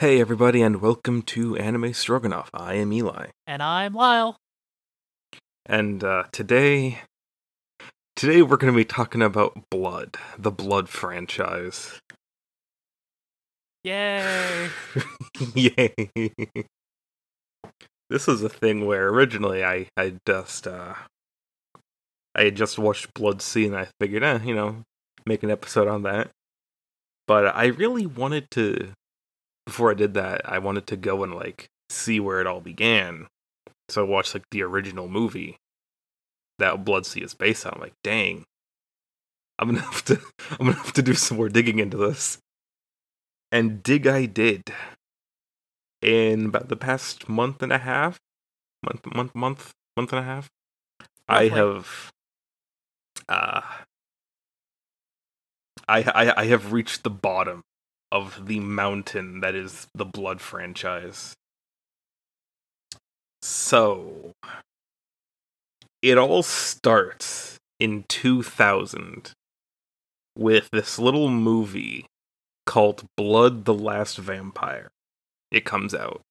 Hey, everybody, and welcome to Anime Stroganoff. I am Eli, And I'm Lyle. and uh, today, today we're going to be talking about Blood, the Blood franchise. Yay. Yay! This is a thing where originally I I just uh, I had just watched Blood-C, and I figured, eh, you know, make an episode on that. But I really wanted to before I did that, I wanted to go and like see where it all began. So I watched like the original movie that Blood-C is based on. I'm like, dang, I'm gonna have to I'm gonna have to do some more digging into this. And dig I did. In about the past month and a half, month month month month and a half, I have uh I, I I have reached the bottom of the mountain that is the Blood franchise. So, it all starts in 2000 with this little movie called Blood the Last Vampire. It comes out.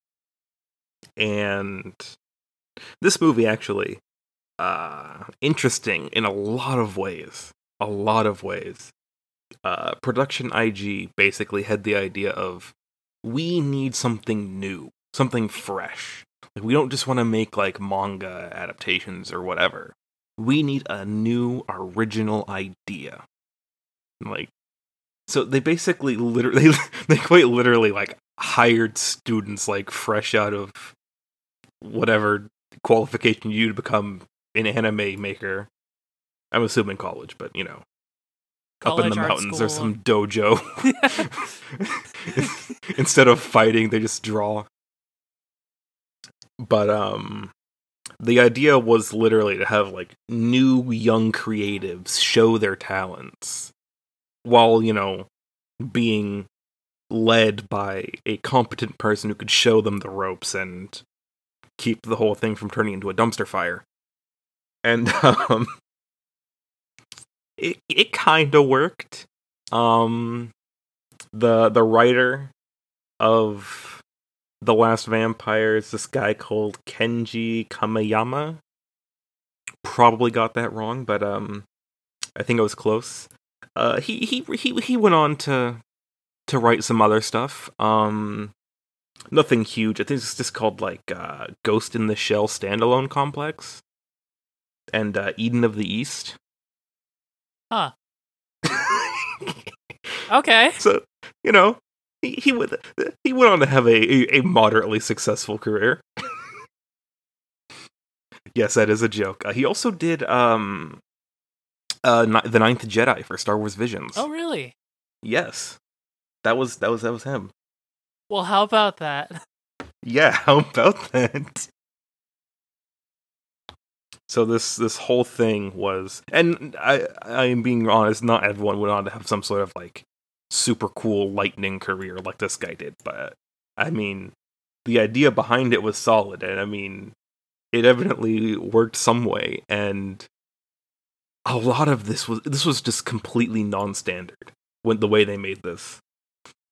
And this movie actually uh interesting in a lot of ways. A lot of ways uh, production IG basically had the idea of we need something new, something fresh. Like we don't just want to make like manga adaptations or whatever. We need a new original idea. Like so they basically literally they quite literally like hired students like fresh out of whatever qualification you to become an anime maker. I'm assuming college, but you know, up in the mountains or some dojo. Instead of fighting, they just draw. But um the idea was literally to have like new young creatives show their talents while, you know, being led by a competent person who could show them the ropes and keep the whole thing from turning into a dumpster fire. And um it it kind of worked. Um, the the writer of the Last Vampire is this guy called Kenji Kamiyama. Probably got that wrong, but um, I think it was close. Uh, he he he he went on to to write some other stuff. Um, nothing huge. I think it's just called like uh, Ghost in the Shell standalone complex and uh, Eden of the East. Huh. Okay. so you know he he went he went on to have a a, a moderately successful career. yes, that is a joke. Uh, he also did um uh Ni- the Ninth Jedi for Star Wars Visions. Oh, really? yes, that was that was that was him. Well, how about that? Yeah, how about that? So this this whole thing was, and I I am being honest, not everyone went on to have some sort of like super cool lightning career like this guy did, but I mean, the idea behind it was solid, and I mean, it evidently worked some way, and a lot of this was this was just completely non-standard when the way they made this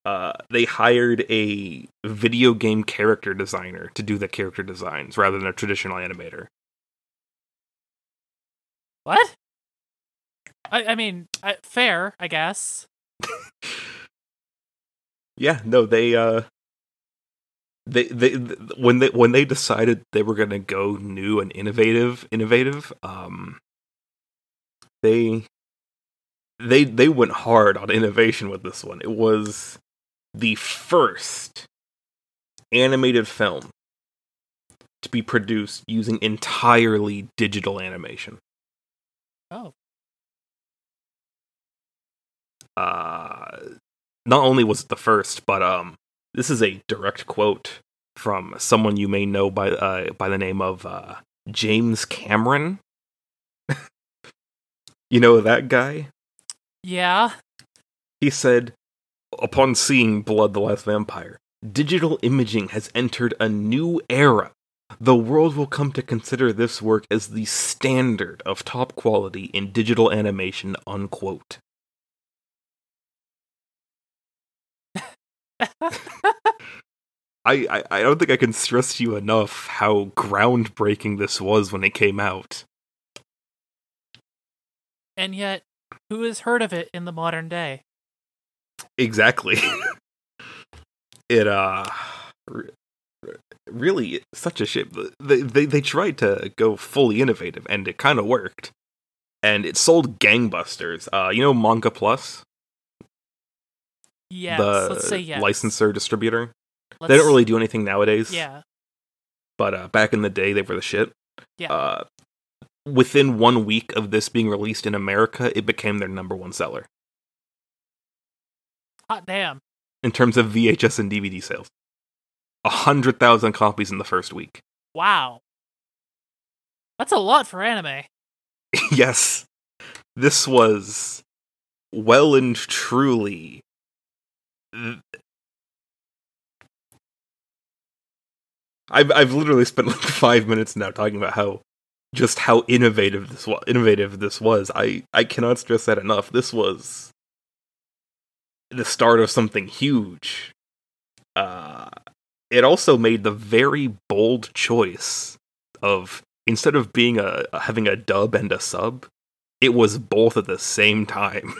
uh, they hired a video game character designer to do the character designs rather than a traditional animator. What? I, I mean, I, fair, I guess. Yeah, no, they uh they they th- when they when they decided they were going to go new and innovative innovative um they they they went hard on innovation with this one. It was the first animated film to be produced using entirely digital animation. Oh. uh not only was it the first but um this is a direct quote from someone you may know by uh by the name of uh James Cameron you know that guy Yeah. he said upon seeing Blood the Last Vampire digital imaging has entered a new era the world will come to consider this work as the standard of top quality in digital animation unquote I, I, I don't think I can stress to you enough how groundbreaking this was when it came out. And yet, who has heard of it in the modern day? Exactly. it uh really such a shit. They, they they tried to go fully innovative and it kind of worked. And it sold gangbusters. Uh you know Manga Plus, Yes, the let's say yes. licensor distributor. Let's, They don't really do anything nowadays. Yeah, But uh back in the day they were the shit. Yeah. Uh within 1 week of this being released in America, it became their number 1 seller hot damn. in terms of VHS and DVD sales. A hundred thousand copies in the first week. Wow, that's a lot for anime. yes, this was well and truly. I've I've literally spent like five minutes now talking about how just how innovative this was. Innovative this was. I I cannot stress that enough. This was the start of something huge. Uh, it also made the very bold choice of instead of being a having a dub and a sub, it was both at the same time.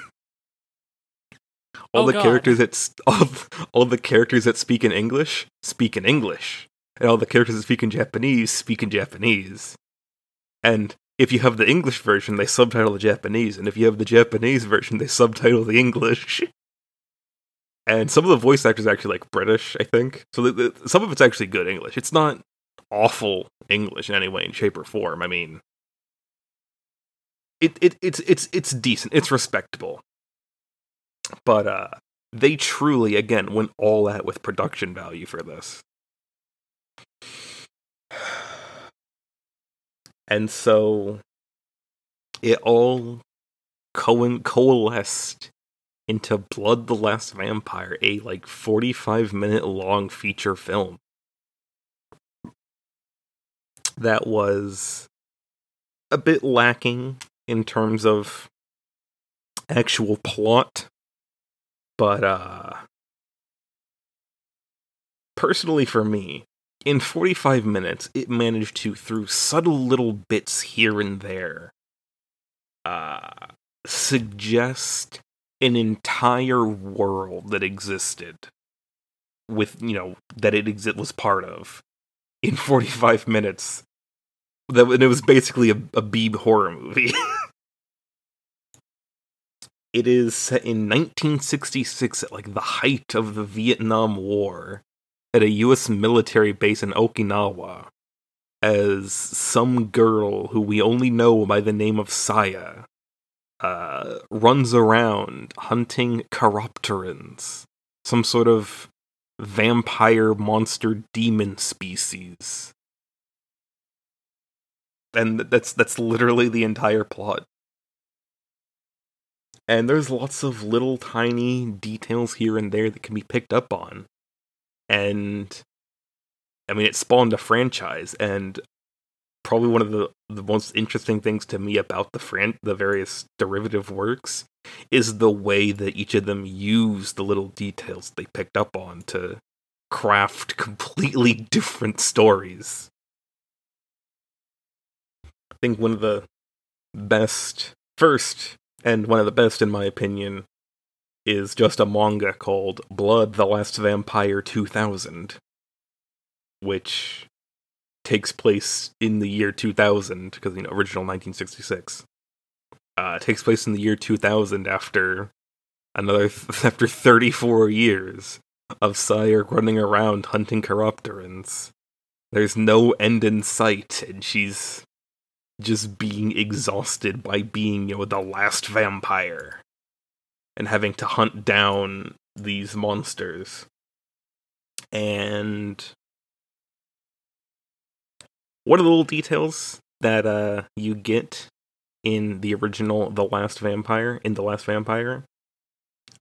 all Oh, the God. characters that all, all the characters that speak in English speak in English, and all the characters that speak in Japanese speak in Japanese. And if you have the English version, they subtitle the Japanese, and if you have the Japanese version, they subtitle the English. And some of the voice actors are actually like British, I think. So the, the, some of it's actually good English. It's not awful English in any way, in shape, or form. I mean, it, it it's it's it's decent. It's respectable. But uh, they truly, again, went all out with production value for this. And so it all co- coalesced into Blood the Last Vampire, a like 45 minute long feature film. That was a bit lacking in terms of actual plot, but uh personally for me, in 45 minutes, it managed to, through subtle little bits here and there, uh, suggest an entire world that existed with, you know, that it was part of in 45 minutes. That and it was basically a, a Beeb horror movie. it is set in 1966 at like the height of the Vietnam War at a US military base in Okinawa as some girl who we only know by the name of Saya uh, runs around hunting chiropterans, some sort of vampire monster demon species. And that's that's literally the entire plot. And there's lots of little tiny details here and there that can be picked up on and I mean it spawned a franchise and probably one of the the most interesting things to me about the fran- the various derivative works is the way that each of them use the little details they picked up on to craft completely different stories. I think one of the best first and one of the best in my opinion is just a manga called Blood the Last Vampire 2000, which takes place in the year 2000, because, you know, original 1966. Uh, takes place in the year 2000 after another, after 34 years of Saya running around hunting chiropterans. There's no end in sight, and she's just being exhausted by being, you know, the last vampire and having to hunt down these monsters. And one are the little details that uh, you get in the original The Last Vampire, in The Last Vampire,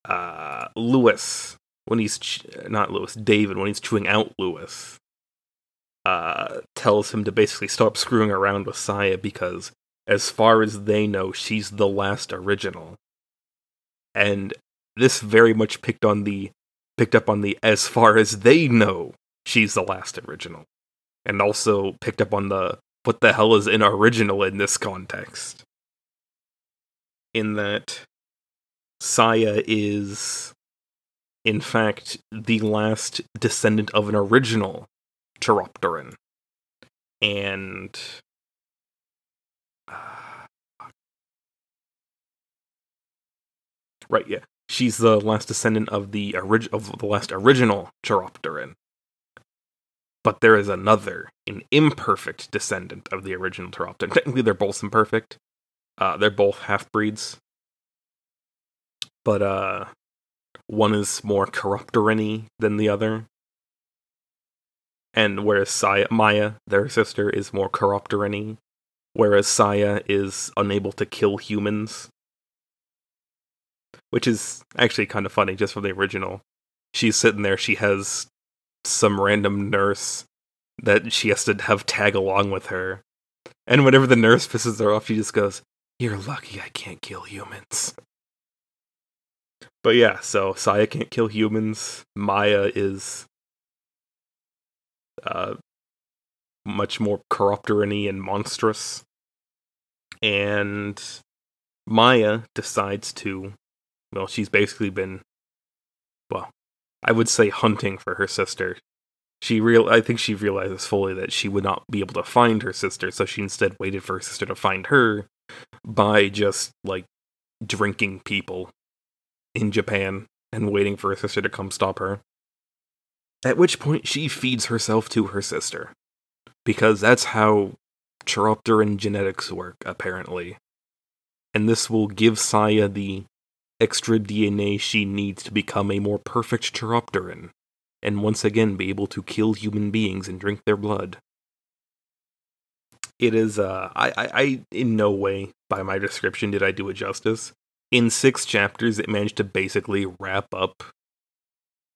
uh, Lewis, when he's, ch- not Lewis, David, when he's chewing out Lewis, uh, tells him to basically stop screwing around with Saya because, as far as they know, she's the last original and this very much picked on the picked up on the as far as they know she's the last original. And also picked up on the what the hell is an original in this context. In that Saya is in fact the last descendant of an original Chiropteran. And Right, yeah. She's the last descendant of the orig- of the last original Chiropteran. But there is another, an imperfect descendant of the original Chiropteran. Technically, they're both imperfect. Uh, they're both half breeds. But uh, one is more Chiropteran than the other. And whereas Saya, Maya, their sister, is more Chiropteran whereas Saya is unable to kill humans which is actually kind of funny just from the original. She's sitting there, she has some random nurse that she has to have tag along with her. And whenever the nurse pisses her off, she just goes, You're lucky I can't kill humans. But yeah, so Saya can't kill humans. Maya is uh, much more corruptorany and monstrous. And Maya decides to well, she's basically been, well, I would say hunting for her sister. She real, I think she realizes fully that she would not be able to find her sister, so she instead waited for her sister to find her by just like drinking people in Japan and waiting for her sister to come stop her. At which point she feeds herself to her sister. Because that's how Chiropteran genetics work, apparently. And this will give Saya the extra DNA she needs to become a more perfect Chiropteran, and once again be able to kill human beings and drink their blood. It is, uh, I, I, I, in no way, by my description, did I do it justice. In six chapters, it managed to basically wrap up.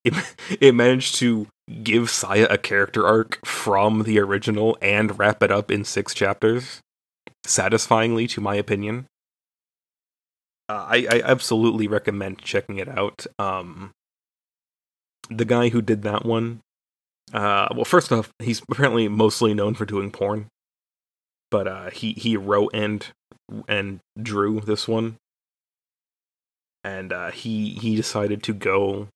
It, it managed to give Saya a character arc from the original and wrap it up in six chapters. Satisfyingly, to my opinion. Uh, I, I absolutely recommend checking it out. Um, the guy who did that one, uh, well, first off, he's apparently mostly known for doing porn, but uh, he he wrote and and drew this one, and uh, he he decided to go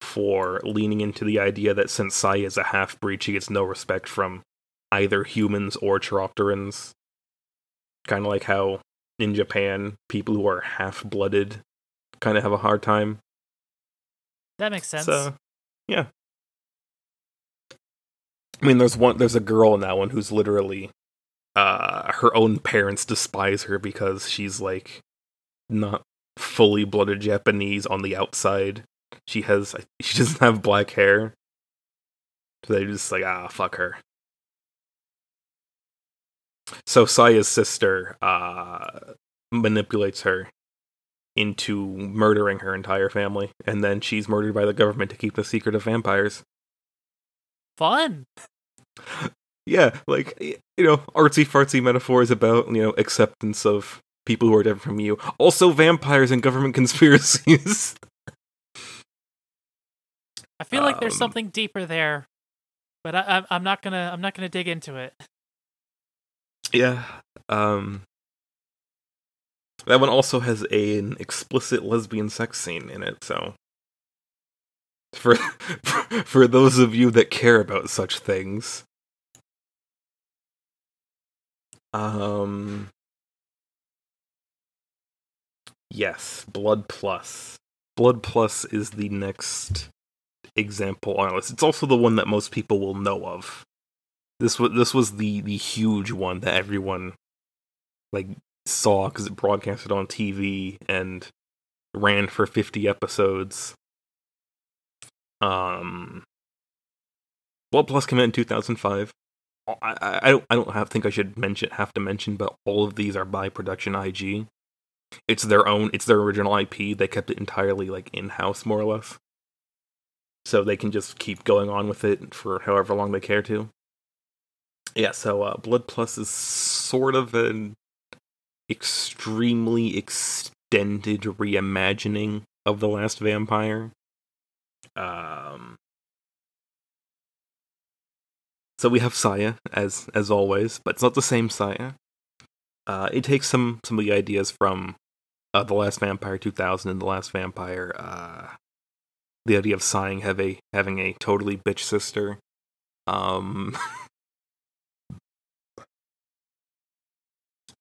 for leaning into the idea that since Saya is a half breed, she gets no respect from either humans or Chiropterans. Kind of like how in Japan, people who are half blooded kind of have a hard time. That makes sense. So, yeah. I mean, there's one. There's a girl in that one who's literally, uh, her own parents despise her because she's like, not fully blooded Japanese on the outside. She has, she doesn't have black hair. So they're just like, ah, fuck her. So Saya's sister uh, manipulates her into murdering her entire family, and then she's murdered by the government to keep the secret of vampires. Fun. Yeah, like you know, artsy fartsy metaphors about you know acceptance of people who are different from you. Also, vampires and government conspiracies. I feel like there's Um, something deeper there, but I, I'm I'm not gonna I'm not gonna dig into it. Yeah. Um that one also has a, an explicit lesbian sex scene in it, so for for those of you that care about such things. Um Yes, Blood Plus. Blood Plus is the next example on our list. It's also the one that most people will know of. This was this was the the huge one that everyone like saw because it broadcasted on TV and ran for 50 episodes. Um, Blood Plus came out in 2005. I, I, I don't I don't have think I should mention have to mention, but all of these are by Production IG. It's their own. It's their original IP. They kept it entirely like in house, more or less. So they can just keep going on with it for however long they care to. Yeah, so uh, Blood Plus is sort of an extremely extended reimagining of The Last Vampire. Um, so we have Saya as as always, but it's not the same Saya. Uh, it takes some some of the ideas from uh, the Last Vampire 2000 and the Last Vampire. Uh, the idea of sighing have a having a totally bitch sister. Um,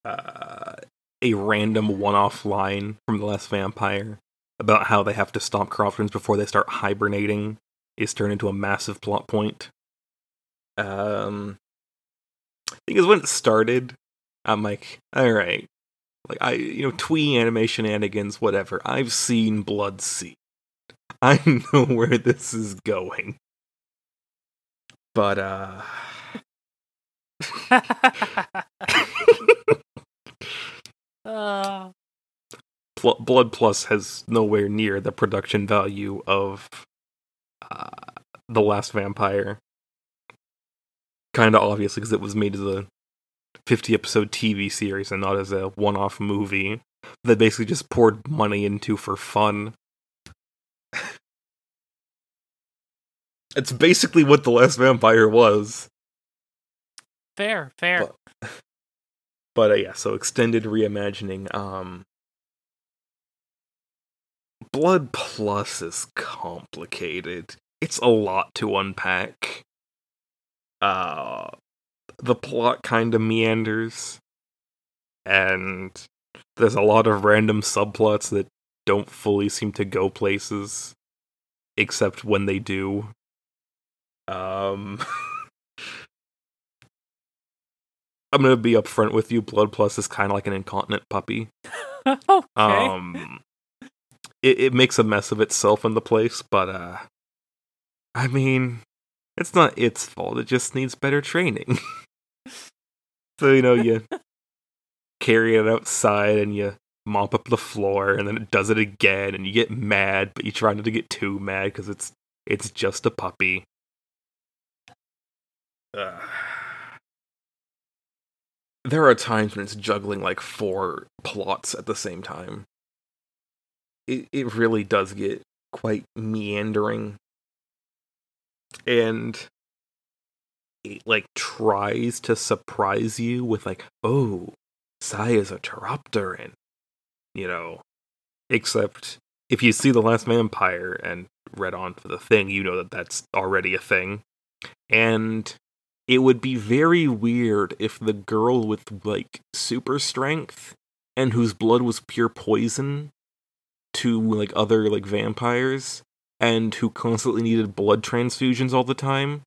uh, a random one-off line from the Last Vampire about how they have to stop Chiropterans before they start hibernating is turned into a massive plot point. Um, I think is when it started. I'm like, all right, like I, you know, twee anime shenanigans, whatever. I've seen Blood-C. I know where this is going. But uh uh, Pl- Blood Plus has nowhere near the production value of uh, The Last Vampire. Kind of obviously because it was made as a 50 episode TV series and not as a one off movie that basically just poured money into for fun. it's basically what The Last Vampire was. fair, fair. But, but uh, yeah, so extended reimagining. Um, Blood Plus is complicated. It's a lot to unpack. Uh, the plot kind of meanders, and there's a lot of random subplots that don't fully seem to go places, except when they do. Um. I'm gonna be upfront with you. Blood Plus is kind of like an incontinent puppy. okay. Um, it it makes a mess of itself in the place, but uh, I mean, it's not its fault. It just needs better training. so you know, you carry it outside and you mop up the floor, and then it does it again, and you get mad, but you try not to get too mad because it's it's just a puppy. Ugh there are times when it's juggling like four plots at the same time. It it really does get quite meandering. And it like tries to surprise you with like, oh, Saya is a Chiropteran. You know. Except if you see The Last Vampire and read on for the thing, you know that that's already a thing. And it would be very weird if the girl with like super strength and whose blood was pure poison to like other like vampires and who constantly needed blood transfusions all the time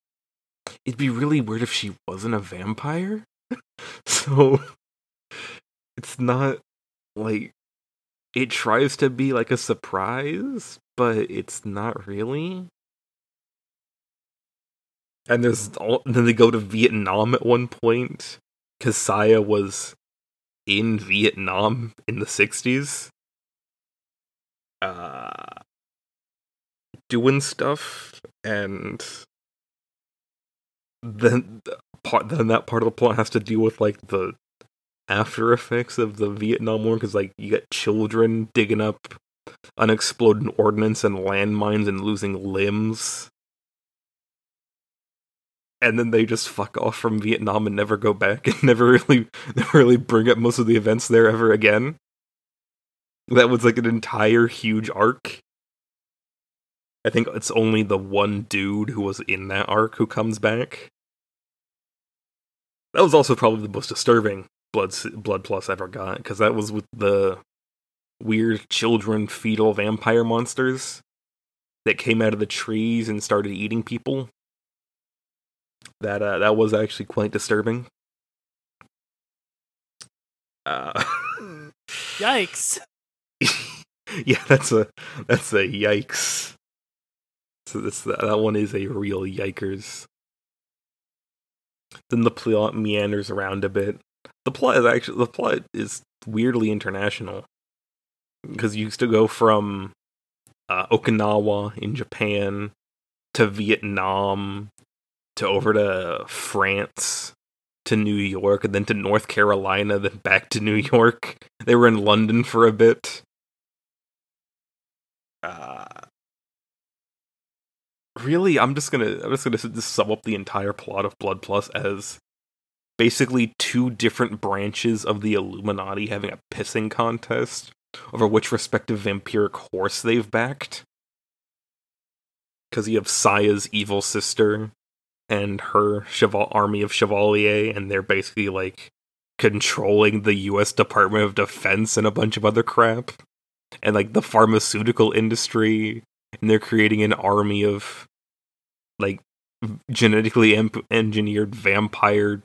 it'd be really weird if she wasn't a vampire. So it's not like it tries to be like a surprise but it's not really and there's all, then they go to Vietnam at one point. Because Saya was in Vietnam in the '60s, uh, doing stuff, and then part then that part of the plot has to deal with like the after effects of the Vietnam War because like you got children digging up unexploded ordnance and landmines and losing limbs and then they just fuck off from Vietnam and never go back and never really never really bring up most of the events there ever again. That was like an entire huge arc. I think it's only the one dude who was in that arc who comes back. That was also probably the most disturbing Blood Blood Plus I ever got because that was with the weird children fetal vampire monsters that came out of the trees and started eating people that uh, that was actually quite disturbing. Uh, Yikes! yeah, that's a that's a yikes. So this that one is a real yikers. Then the plot meanders around a bit. The plot is actually the plot is weirdly international because you used to go from uh, Okinawa in Japan to Vietnam to over to France to New York and then to North Carolina, then back to New York. They were in London for a bit. Uh, really, I'm just gonna I'm just gonna s- sum up the entire plot of Blood Plus as basically two different branches of the Illuminati having a pissing contest over which respective vampiric horse they've backed. Because you have Saya's evil sister and her cheval- army of Chevalier, and they're basically like controlling the U.S. Department of Defense and a bunch of other crap, and like the pharmaceutical industry, and they're creating an army of like genetically engineered vampire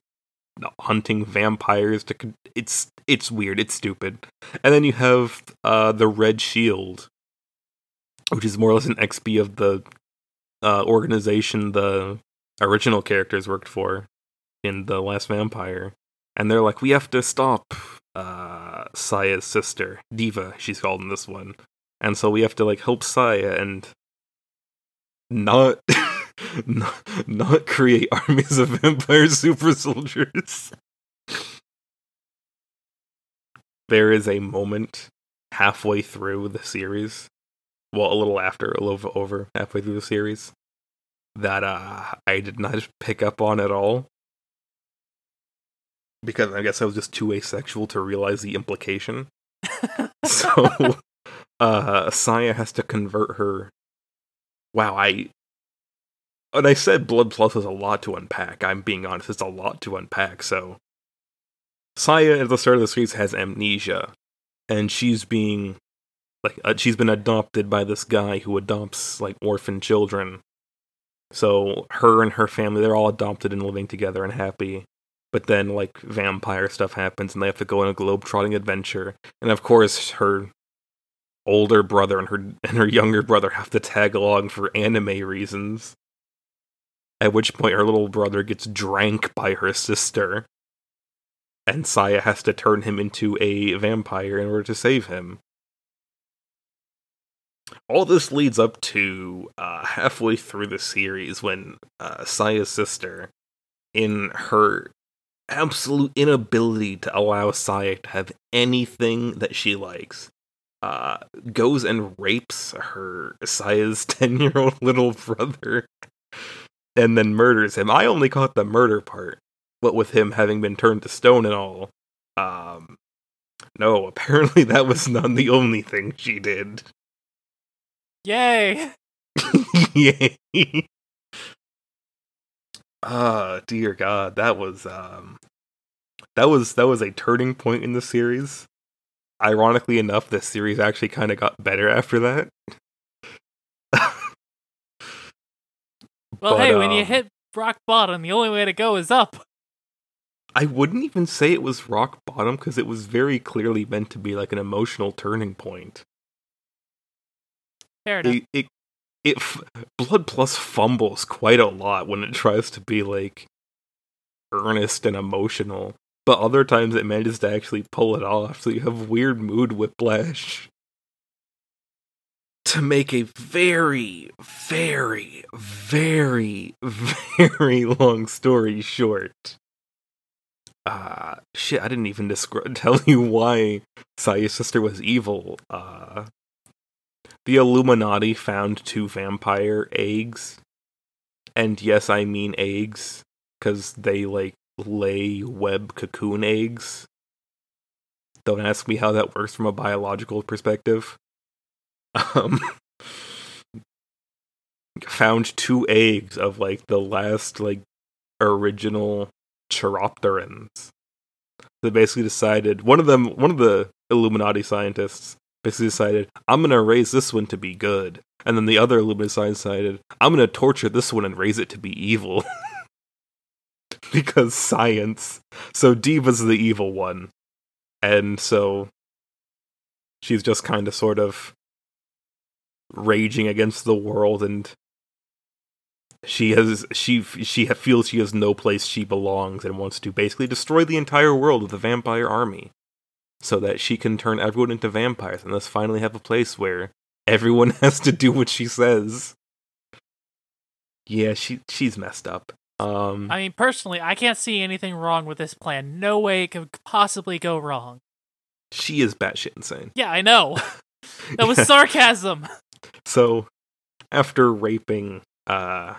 hunting vampires to con- it's it's weird it's stupid and then you have uh the red shield which is more or less an xp of the uh organization the original characters worked for in the last vampire and they're like we have to stop uh saya's sister diva she's called in this one and so we have to like help saya and not not, not create armies of vampire super soldiers. there is a moment halfway through the series, well, a little after, a little over halfway through the series, that uh, I did not pick up on at all. Because I guess I was just too asexual to realize the implication. so, uh, Saya has to convert her. Wow, I and I said Blood Plus is a lot to unpack. I'm being honest, it's a lot to unpack. So, Saya at the start of the series has amnesia, and she's being like uh, she's been adopted by this guy who adopts like orphan children. So her and her family, they're all adopted and living together and happy. But then like vampire stuff happens, and they have to go on a globe-trotting adventure. And of course, her older brother and her and her younger brother have to tag along for anime reasons at which point her little brother gets drank by her sister, and Saya has to turn him into a vampire in order to save him. All this leads up to uh, halfway through the series when uh, Saya's sister, in her absolute inability to allow Saya to have anything that she likes, uh, goes and rapes her Saya's 10 year old little brother and then murders him. I only caught the murder part, what with him having been turned to stone and all. Um, no, apparently that was not the only thing she did. Yay! Yay! Ah, dear God, that was um, that was that was a turning point in the series. Ironically enough, the series actually kind of got better after that. Well, But, hey, when you um, hit rock bottom, the only way to go is up. I wouldn't even say it was rock bottom because it was very clearly meant to be like an emotional turning point. Fair enough. It, it, it Blood Plus fumbles quite a lot when it tries to be like earnest and emotional, but other times it manages to actually pull it off. So you have weird mood whiplash. To make a very, very, very, very long story short, uh shit i didn't even describe tell you why saya's sister was evil uh the illuminati found two vampire eggs. And yes i mean eggs because they like lay web cocoon eggs. Don't ask me how that works from a biological perspective. Um found two eggs of like the last like original chiropterans. They basically decided one of them, one of the Illuminati scientists, basically decided, "I'm gonna raise this one to be good," and then the other Illuminati scientist decided, "I'm gonna torture this one and raise it to be evil." because science. So Diva's the evil one, and so she's just kind of sort of raging against the world and she has she she feels she has no place she belongs and wants to basically destroy the entire world with a vampire army so that she can turn everyone into vampires and thus finally have a place where everyone has to do what she says yeah she she's messed up um I mean, personally, I can't see anything wrong with this plan. No way it could possibly go wrong. she is batshit insane Yeah, I know. That was sarcasm. So, after raping uh,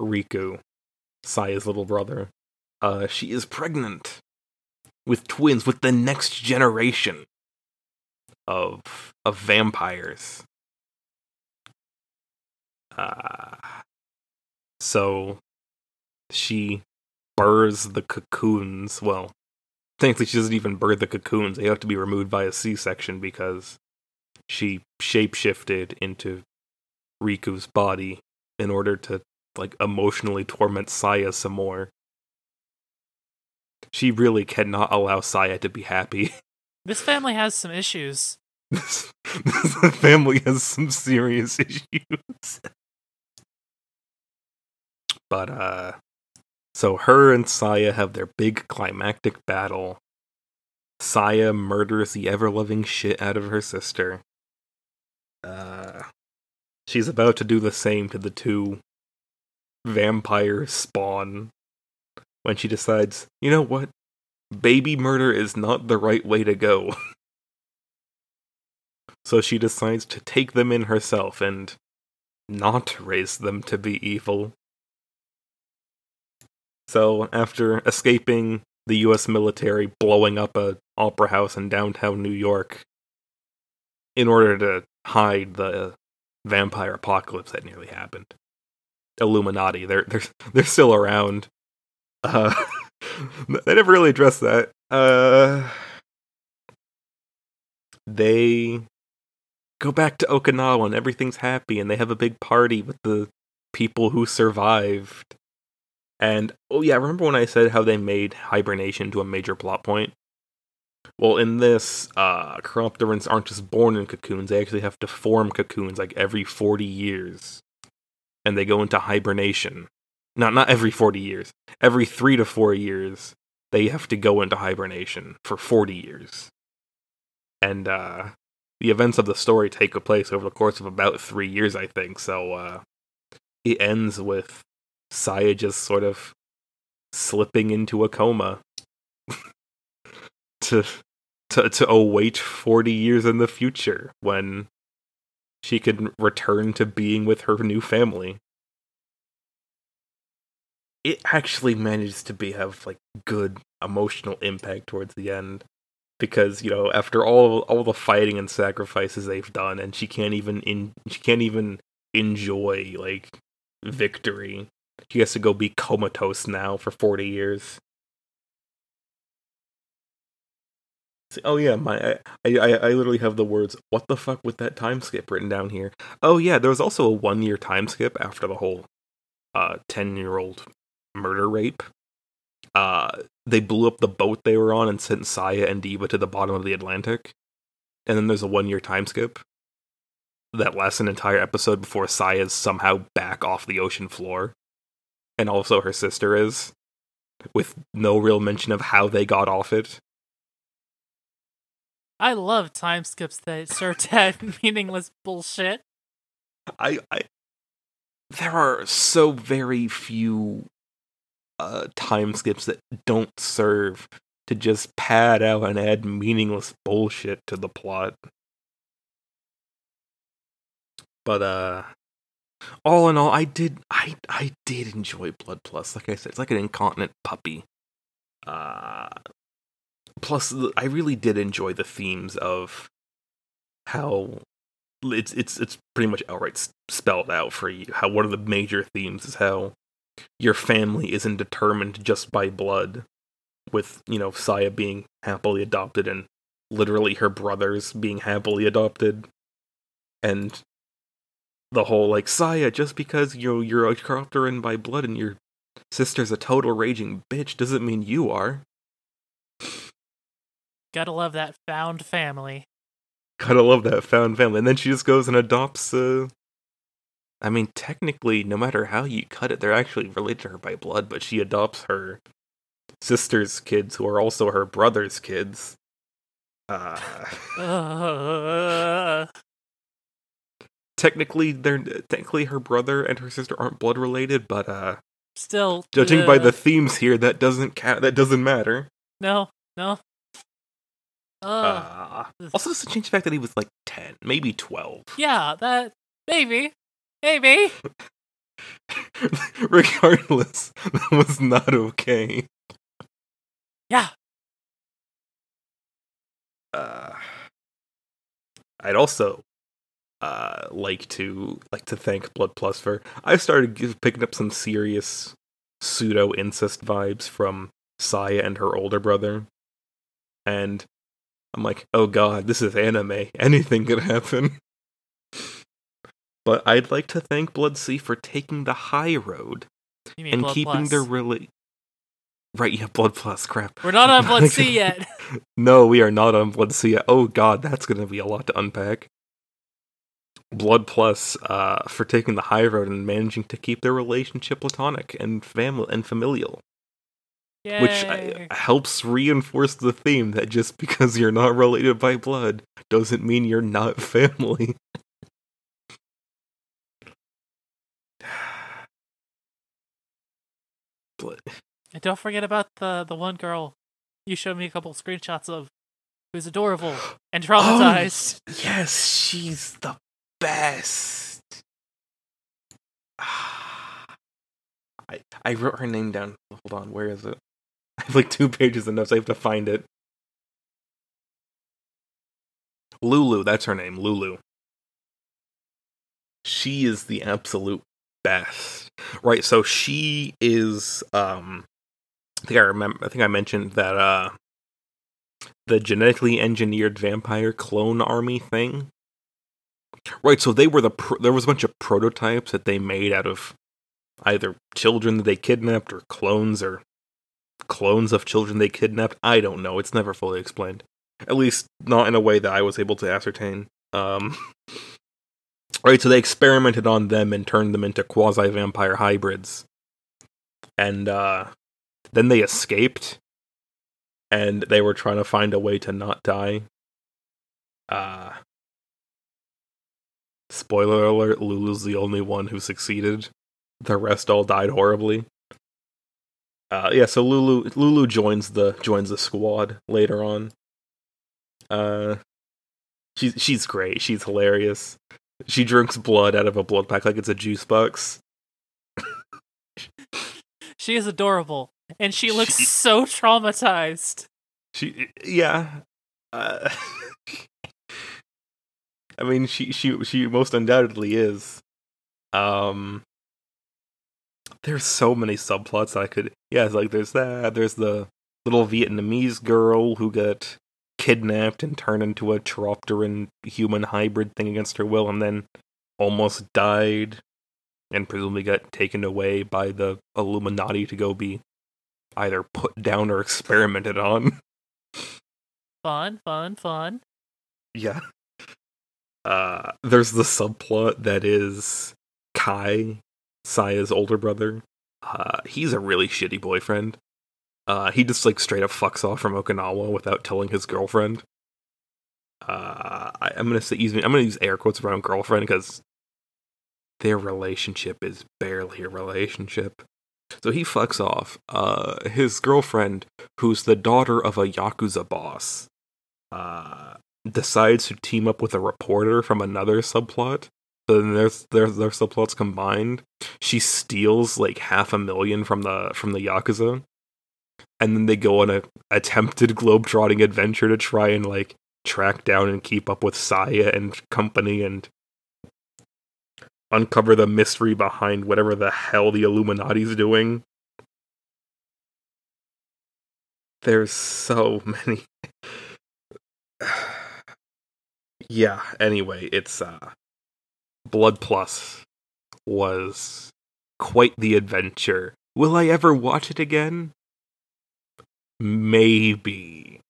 Riku, Saya's little brother, uh, she is pregnant with twins with the next generation of of vampires. Uh, so she burrs the cocoons. Well, thankfully she doesn't even birth the cocoons. They have to be removed by a C-section because she shapeshifted into Riku's body in order to like emotionally torment Saya some more. She really cannot allow Saya to be happy. This family has some issues. this, this family has some serious issues. but uh so her and Saya have their big climactic battle. Saya murders the ever-loving shit out of her sister. Uh she's about to do the same to the two vampire spawn when she decides, you know what? Baby murder is not the right way to go. so she decides to take them in herself and not raise them to be evil. So, after escaping the US military blowing up a opera house in downtown New York in order to hide the vampire apocalypse that nearly happened. Illuminati, they're they're they're still around. Uh they never really addressed that. Uh, they go back to Okinawa and everything's happy, and they have a big party with the people who survived. And oh yeah, remember when I said how they made hibernation to a major plot point? Well, in this, uh, Chiropterans aren't just born in cocoons; they actually have to form cocoons like every forty years, and they go into hibernation not not every 40 years. Every 3 to 4 years they have to go into hibernation for 40 years. And uh the events of the story take place over the course of about 3 years i think. So uh it ends with Saya just sort of slipping into a coma to to to await 40 years in the future when she can return to being with her new family it actually manages to be have like good emotional impact towards the end because you know after all all the fighting and sacrifices they've done and she can't even in she can't even enjoy like victory she has to go be comatose now for 40 years Oh yeah, my I, I I literally have the words "What the fuck" with that time skip written down here. Oh yeah, there was also a one year time skip after the whole uh ten year old murder rape. Uh, they blew up the boat they were on and sent Saya and Diva to the bottom of the Atlantic. And then there's a one year time skip that lasts an entire episode before Saya's somehow back off the ocean floor. And also her sister is, with no real mention of how they got off it. I love time skips that serve that meaningless bullshit. I, I there are so very few uh, time skips that don't serve to just pad out and add meaningless bullshit to the plot. But uh all in all, I did I I did enjoy Blood Plus. Like I said, it's like an incontinent puppy. Uh plus I really did enjoy the themes of how it's it's it's pretty much outright spelled out for you. How one of the major themes is how your family isn't determined just by blood with you know Saya being happily adopted and literally her brothers being happily adopted. And the whole like Saya just because you know, you're a Chiropteran by blood and your sister's a total raging bitch doesn't mean you are. Gotta love that found family. Gotta love that found family. And then she just goes and adopts uh, I mean, technically, no matter how you cut it, they're actually related to her by blood, but she adopts her sister's kids, who are also her brother's kids. Uh, uh. technically, they're technically her brother and her sister aren't blood related, but uh, still, judging uh, by the themes here, that doesn't count. That doesn't matter. No, no. Uh, also, doesn't change the fact that he was like ten, maybe twelve. Yeah, that maybe. Maybe. regardless, that was not okay. Yeah. Uh, I'd also uh, like to like to thank Blood Plus for I started picking up some serious pseudo incest vibes from Saya and her older brother, and I'm like, oh god, this is anime. Anything could happen. But I'd like to thank Blood-C for taking the high road and Blood keeping Plus. their really right. Yeah, Blood Plus. Crap. We're not on Blood-C yet. No, we are not on Blood-C. yet. Oh god, that's gonna be a lot to unpack. Blood Plus uh, for taking the high road and managing to keep their relationship platonic and family and familial, Yay. which uh, helps reinforce the theme that just because you're not related by blood doesn't mean you're not family. Blood. And don't forget about the the one girl you showed me a couple screenshots of who's adorable and oh, traumatized. Oh, yes, she's the best. I I wrote her name down. Hold on, where is it? I have like two pages of notes. I have to find it. Lulu, that's her name. Lulu. She is the absolute best. Right, so she is um I think I remember I think I mentioned that uh the genetically engineered vampire clone army thing. Right, so they were the there was a bunch of prototypes that they made out of either children that they kidnapped or clones or clones of children they kidnapped. I don't know. It's never fully explained. At least not in a way that I was able to ascertain. Um Right, so they experimented on them and turned them into quasi vampire hybrids. And uh then they escaped and they were trying to find a way to not die. Uh spoiler alert, Lulu's the only one who succeeded. The rest all died horribly. Uh yeah, so Lulu Lulu joins the joins the squad later on. Uh she's she's great. She's hilarious. She drinks blood out of a blood pack like it's a juice box. She is adorable, and she looks She- so traumatized. She, yeah. Uh, I mean, she she she most undoubtedly is. Um, there's so many subplots I could. Yeah, it's like there's that. There's the little Vietnamese girl who got kidnapped and turned into a Chiropteran human hybrid thing against her will, and then almost died, and presumably got taken away by the Illuminati to go be either put down or experimented on. Fun, fun, fun. Yeah. Uh, there's the subplot that is Kai, Saya's older brother. Uh, he's a really shitty boyfriend. Uh, he just like straight up fucks off from Okinawa without telling his girlfriend. Uh, I, I'm gonna say use I'm gonna use air quotes around girlfriend because their relationship is barely a relationship. So he fucks off. Uh, his girlfriend, who's the daughter of a yakuza boss, uh, decides to team up with a reporter from another subplot. So then there's their their subplots combined. She steals like half a million from the from the yakuza, and then they go on a attempted globetrotting adventure to try and like track down and keep up with Saya and company and uncover the mystery behind whatever the hell the Illuminati's doing. There's so many. Yeah anyway it's uh blood plus was quite the adventure. Will i ever watch it again maybe.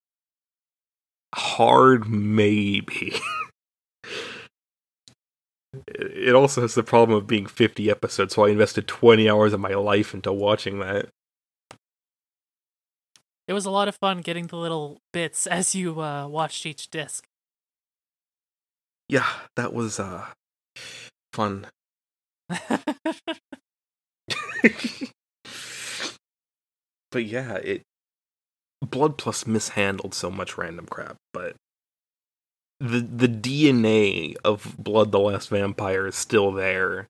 Hard maybe. It also has the problem of being 50 episodes so i invested 20 hours of my life into watching that. It was a lot of fun getting the little bits as you uh, watched each disc. yeah that was uh fun. But yeah, it Blood Plus mishandled so much random crap, but the the DNA of Blood the Last Vampire is still there,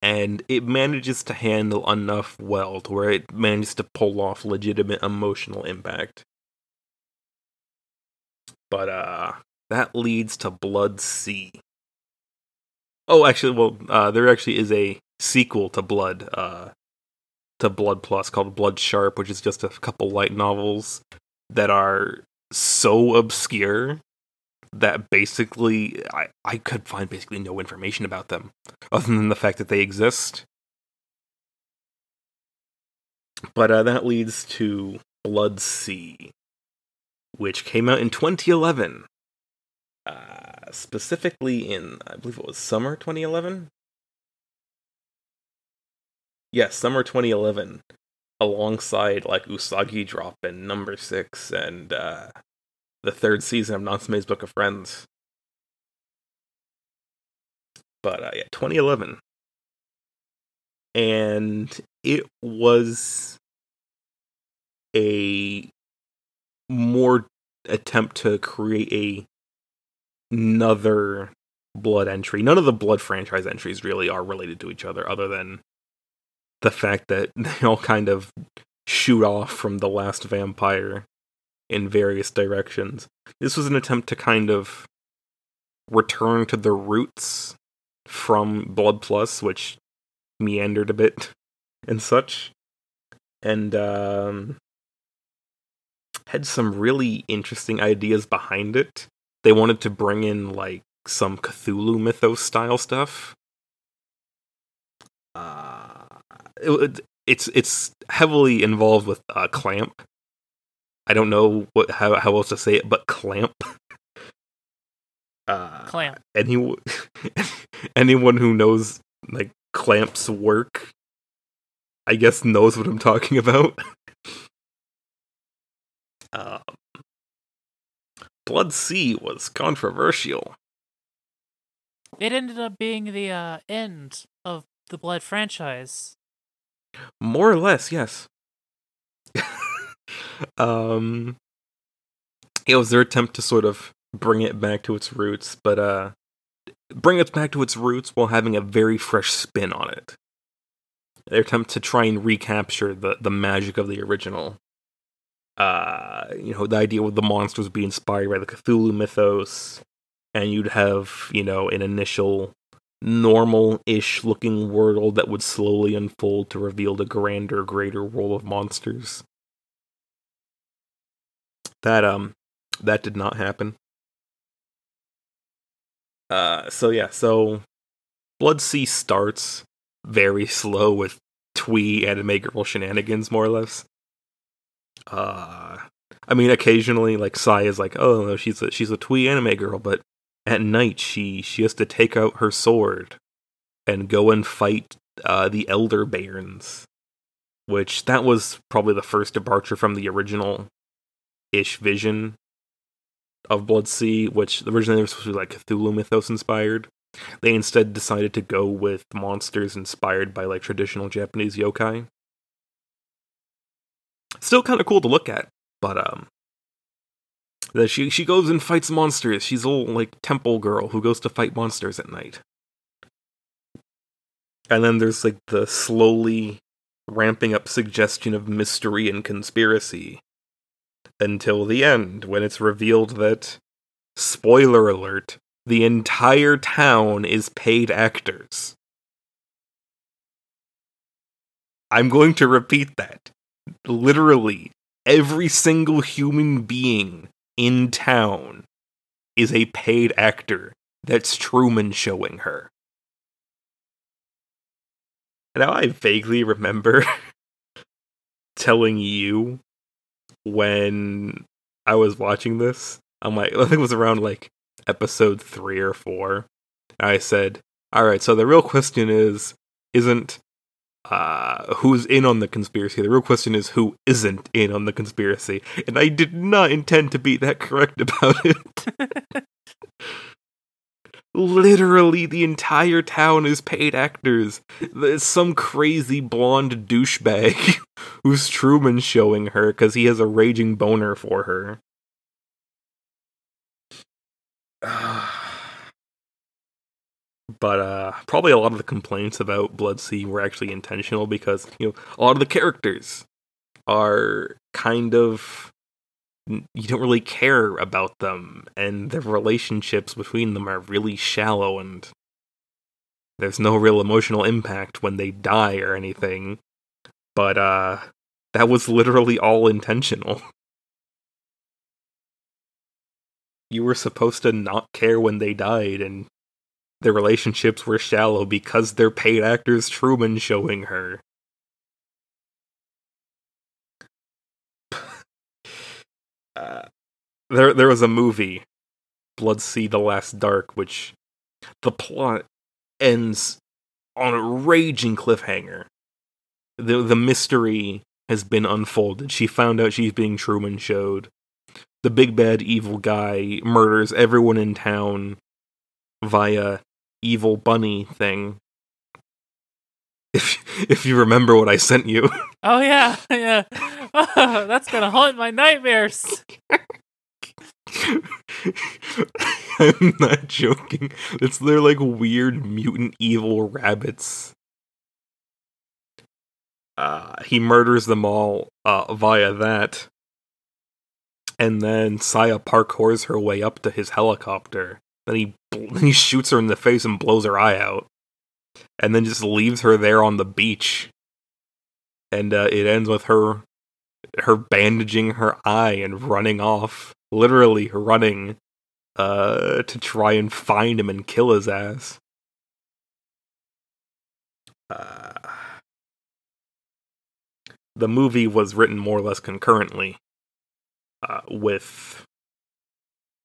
and it manages to handle enough well to where it manages to pull off legitimate emotional impact. But uh that leads to Blood-C. Oh, actually, well, uh, there actually is a sequel to Blood, uh, to Blood Plus called Blood Sharp, which is just a couple light novels that are so obscure that basically I, I could find basically no information about them other than the fact that they exist. But uh, that leads to Blood Sea, which came out in 2011. Uh, specifically in, I believe it was summer 2011. Yes, summer 2011, alongside like Usagi Drop and Number Six and uh, the third season of Natsume's Book of Friends. But uh, yeah, 2011. And it was a more attempt to create a another blood entry. None of the blood franchise entries really are related to each other, other than the fact that they all kind of shoot off from the last vampire in various directions. This was an attempt to kind of return to the roots from Blood Plus, which meandered a bit and such. And um, had some really interesting ideas behind it. They wanted to bring in like some Cthulhu mythos style stuff. Uh, it, it's it's heavily involved with uh, Clamp, I don't know what how how else to say it, but clamp. Uh, clamp. Any anyone who knows like clamps work, I guess knows what I'm talking about. um, Blood-C was controversial. It ended up being the uh, end of the Blood franchise. More or less, yes um, it was their attempt to sort of bring it back to its roots, but uh, bring it back to its roots while having a very fresh spin on it. Their attempt to try and recapture the the magic of the original. Uh, you know, the idea with the monsters be inspired by the Cthulhu mythos, and you'd have you know an initial normal-ish looking world that would slowly unfold to reveal the grander, greater world of monsters. That um that did not happen. Uh so yeah, so Blood-C starts very slow with twee anime girl shenanigans more or less. Uh I mean occasionally like Sai is like, "Oh, no, she's a she's a twee anime girl, but at night she she has to take out her sword and go and fight uh the elder bairns." Which that was probably the first departure from the original ish vision of Blood-C which originally was supposed to be like Cthulhu mythos inspired. They instead decided to go with monsters inspired by like traditional Japanese yokai. Still kind of cool to look at, but um, that she she goes and fights monsters. She's a little like temple girl who goes to fight monsters at night. And then there's like the slowly ramping up suggestion of mystery and conspiracy until the end when it's revealed that, spoiler alert, the entire town is paid actors. I'm going to repeat that. Literally, every single human being in town is a paid actor that's Truman showing her. Now I vaguely remember telling you when I was watching this. I'm like, I think it was around like episode three or four. I said, all right, so the real question is, isn't uh, who's in on the conspiracy. The real question is who isn't in on the conspiracy. And I did not intend to be that correct about it. Literally, the entire town is paid actors. Some crazy blonde douchebag who's Truman showing her because he has a raging boner for her. But uh, probably a lot of the complaints about Blood-C were actually intentional because you know a lot of the characters are kind of you don't really care about them, and the relationships between them are really shallow, and there's no real emotional impact when they die or anything. But uh, that was literally all intentional. You were supposed to not care when they died, and their relationships were shallow because their paid actors Truman showing her. uh, there, there was a movie, Blood-C: The Last Dark, which the plot ends on a raging cliffhanger. the The mystery has been unfolded. She found out she's being Truman showed. The big bad evil guy murders everyone in town via evil bunny thing. If if you remember what I sent you. Oh yeah, yeah. Oh, that's gonna haunt my nightmares. I'm not joking. It's they're like weird mutant evil rabbits. Uh, he murders them all uh, via that. And then Saya parkours her way up to his helicopter. Then he he shoots her in the face and blows her eye out. And then just leaves her there on the beach. And uh, it ends with her her bandaging her eye and running off. Literally running uh, to try and find him and kill his ass. Uh, the movie was written more or less concurrently uh, with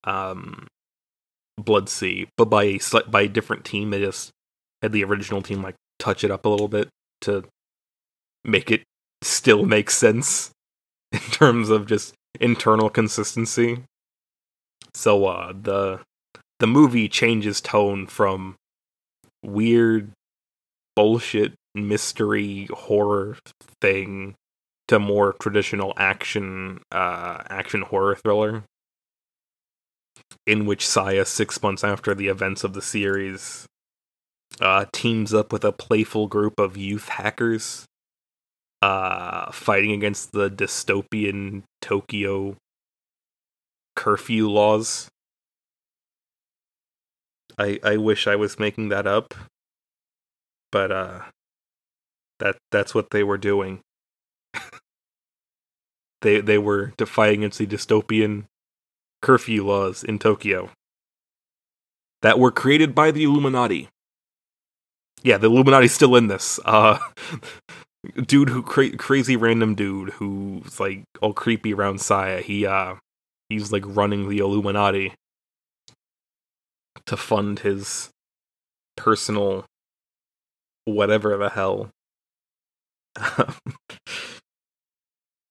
um, Blood-C, but by a by a different team. They just had the original team like touch it up a little bit to make it still make sense in terms of just internal consistency. So uh the the movie changes tone from weird bullshit mystery horror thing to more traditional action uh action horror thriller in which Saya 6 months after the events of the series uh teams up with a playful group of youth hackers uh fighting against the dystopian Tokyo curfew laws. I I wish I was making that up. But uh that that's what they were doing. they they were defying against the dystopian curfew laws in Tokyo that were created by the Illuminati. Yeah, the Illuminati's still in this. Uh dude who cra- crazy random dude who's like all creepy around Saya. He uh he's like running the Illuminati to fund his personal whatever the hell.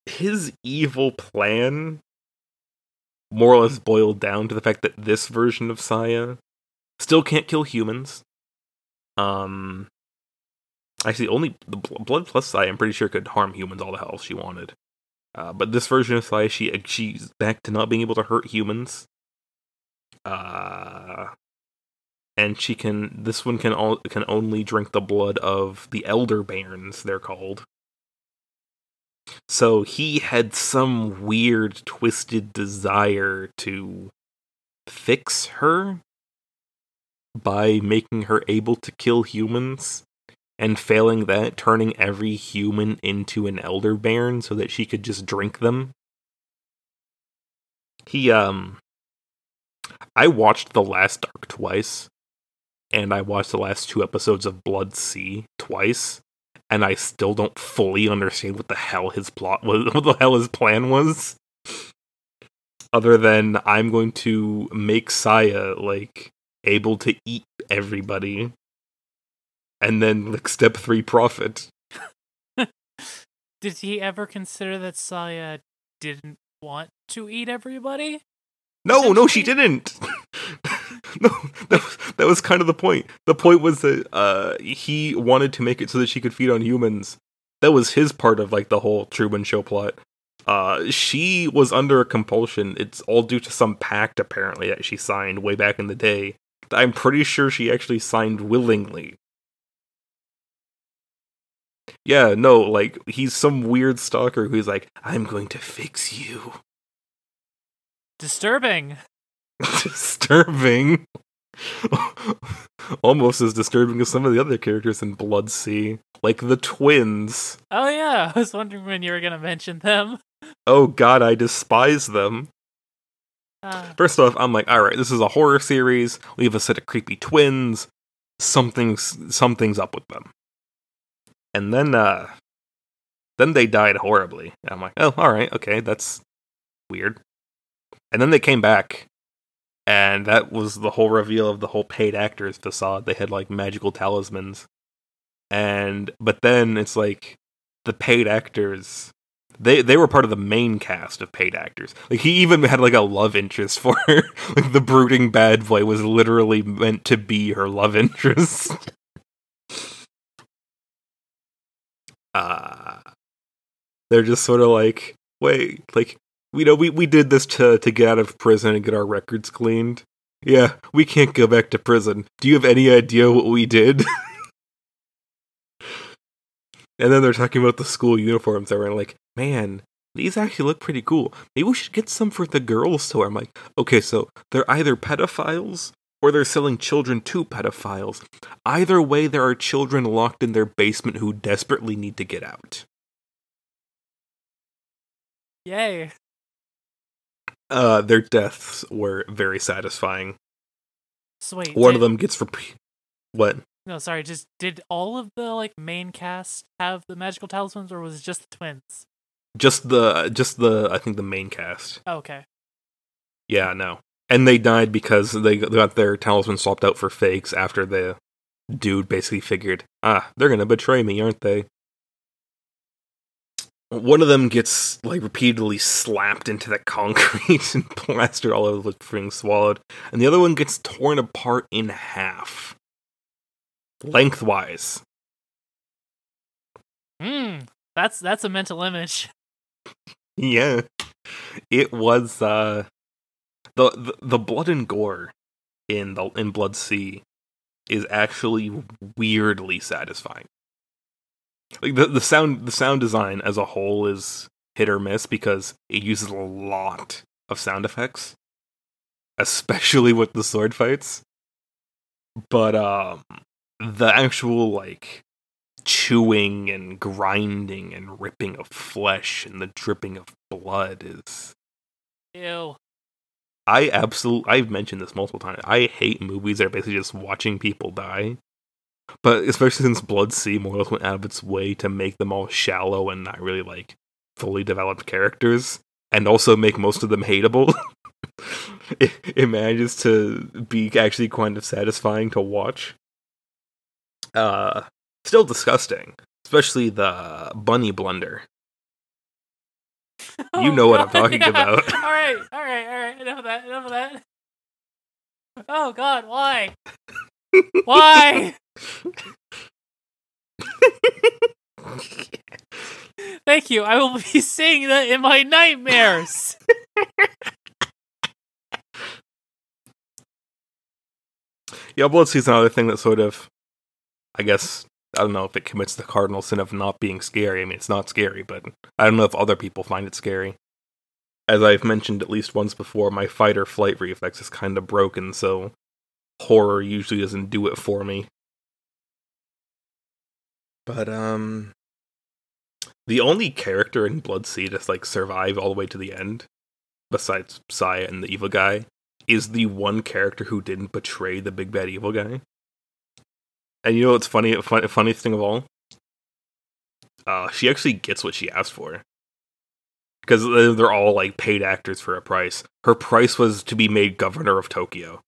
his evil plan more or less boiled down to the fact that this version of Saya still can't kill humans. Um, actually, only the Blood Plus Saya, I'm pretty sure, could harm humans all the hell she wanted. Uh, but this version of Saya, she she's back to not being able to hurt humans. Uh, and she can. This one can all can only drink the blood of the Elder Bairns. They're called. So he had some weird, twisted desire to fix her by making her able to kill humans and failing that, turning every human into an elder bairn so that she could just drink them. He, um. I watched The Last Dark twice, and I watched the last two episodes of Blood-C twice, and I still don't fully understand what the hell his plot was, what the hell his plan was. Other than I'm going to make Saya, like, able to eat everybody and then like step three profit. Did he ever consider that Saya didn't want to eat everybody? No, no, she didn't. no, that was, that was kind of the point. The point was that uh, he wanted to make it so that she could feed on humans. That was his part of like the whole Truman Show plot. Uh, she was under a compulsion. It's all due to some pact apparently that she signed way back in the day I'm pretty sure she actually signed willingly. Yeah, no, like he's some weird stalker who's like, I'm going to fix you. Disturbing. disturbing. Almost as disturbing as some of the other characters in Blood-C, like the twins. Oh yeah, I was wondering when you were gonna mention them. Oh god, I despise them. Uh, First off, I'm like, all right, this is a horror series. We have a set of creepy twins. Something's something's up with them. And then, uh, then they died horribly. And I'm like, oh, all right, okay, that's weird. And then they came back, and that was the whole reveal of the whole paid actors facade. They had like magical talismans, and but then it's like the paid actors they they were part of the main cast of paid actors. Like he even had like a love interest for her. like the brooding bad boy was literally meant to be her love interest. uh they're just sort of like, wait, like we know we, we did this to to get out of prison and get our records cleaned. Yeah, we can't go back to prison. Do you have any idea what we did? and then they're talking about the school uniforms. They're like, man, these actually look pretty cool. Maybe we should get some for the girls to wear. I'm like, okay, so they're either pedophiles or they're selling children to pedophiles. Either way, there are children locked in their basement who desperately need to get out. yay. Uh, their deaths were very satisfying. So wait, One did- of them gets repeat. What? No, sorry. Just did all of the like main cast have the magical talismans, or was it just the twins? Just the, just the. I think the main cast. Oh, okay. Yeah, no. And they died because they got their talisman swapped out for fakes after the dude basically figured, ah, they're gonna betray me, aren't they? One of them gets like repeatedly slapped into the concrete and plastered all over the freaking swallowed, and the other one gets torn apart in half, lengthwise. Hmm. That's that's a mental image. Yeah, it was uh the, the the blood and gore in the in Blood-C is actually weirdly satisfying. Like the the sound the sound design as a whole is hit or miss because it uses a lot of sound effects, especially with the sword fights. But um, the actual like chewing and grinding and ripping of flesh and the dripping of blood is Ew. I absolutely I've mentioned this multiple times. I hate movies that are basically just watching people die. But especially since Blood-C more or less went out of its way to make them all shallow and not really like fully developed characters, and also make most of them hateable. it, it manages to be actually kind of satisfying to watch. Uh still disgusting. Especially the bunny blunder. You Oh, know what I'm talking yeah. about. all right, all right, all right. Enough of that. Enough of that. Oh God, why? Why? Thank you. I will be seeing that in my nightmares. Yeah, Blood-C is another thing that sort of, I guess, I don't know if it commits the cardinal sin of not being scary. I mean, it's not scary, but I don't know if other people find it scary. As I've mentioned at least once before, my fight or flight reflex is kind of broken, so horror usually doesn't do it for me. But, um, the only character in Blood-C to, like, survive all the way to the end, besides Saya and the evil guy, is the one character who didn't betray the big bad evil guy. And you know what's funny? Fun, funniest thing of all, uh, she actually gets what she asked for because they're all like paid actors for a price. Her price was to be made governor of Tokyo.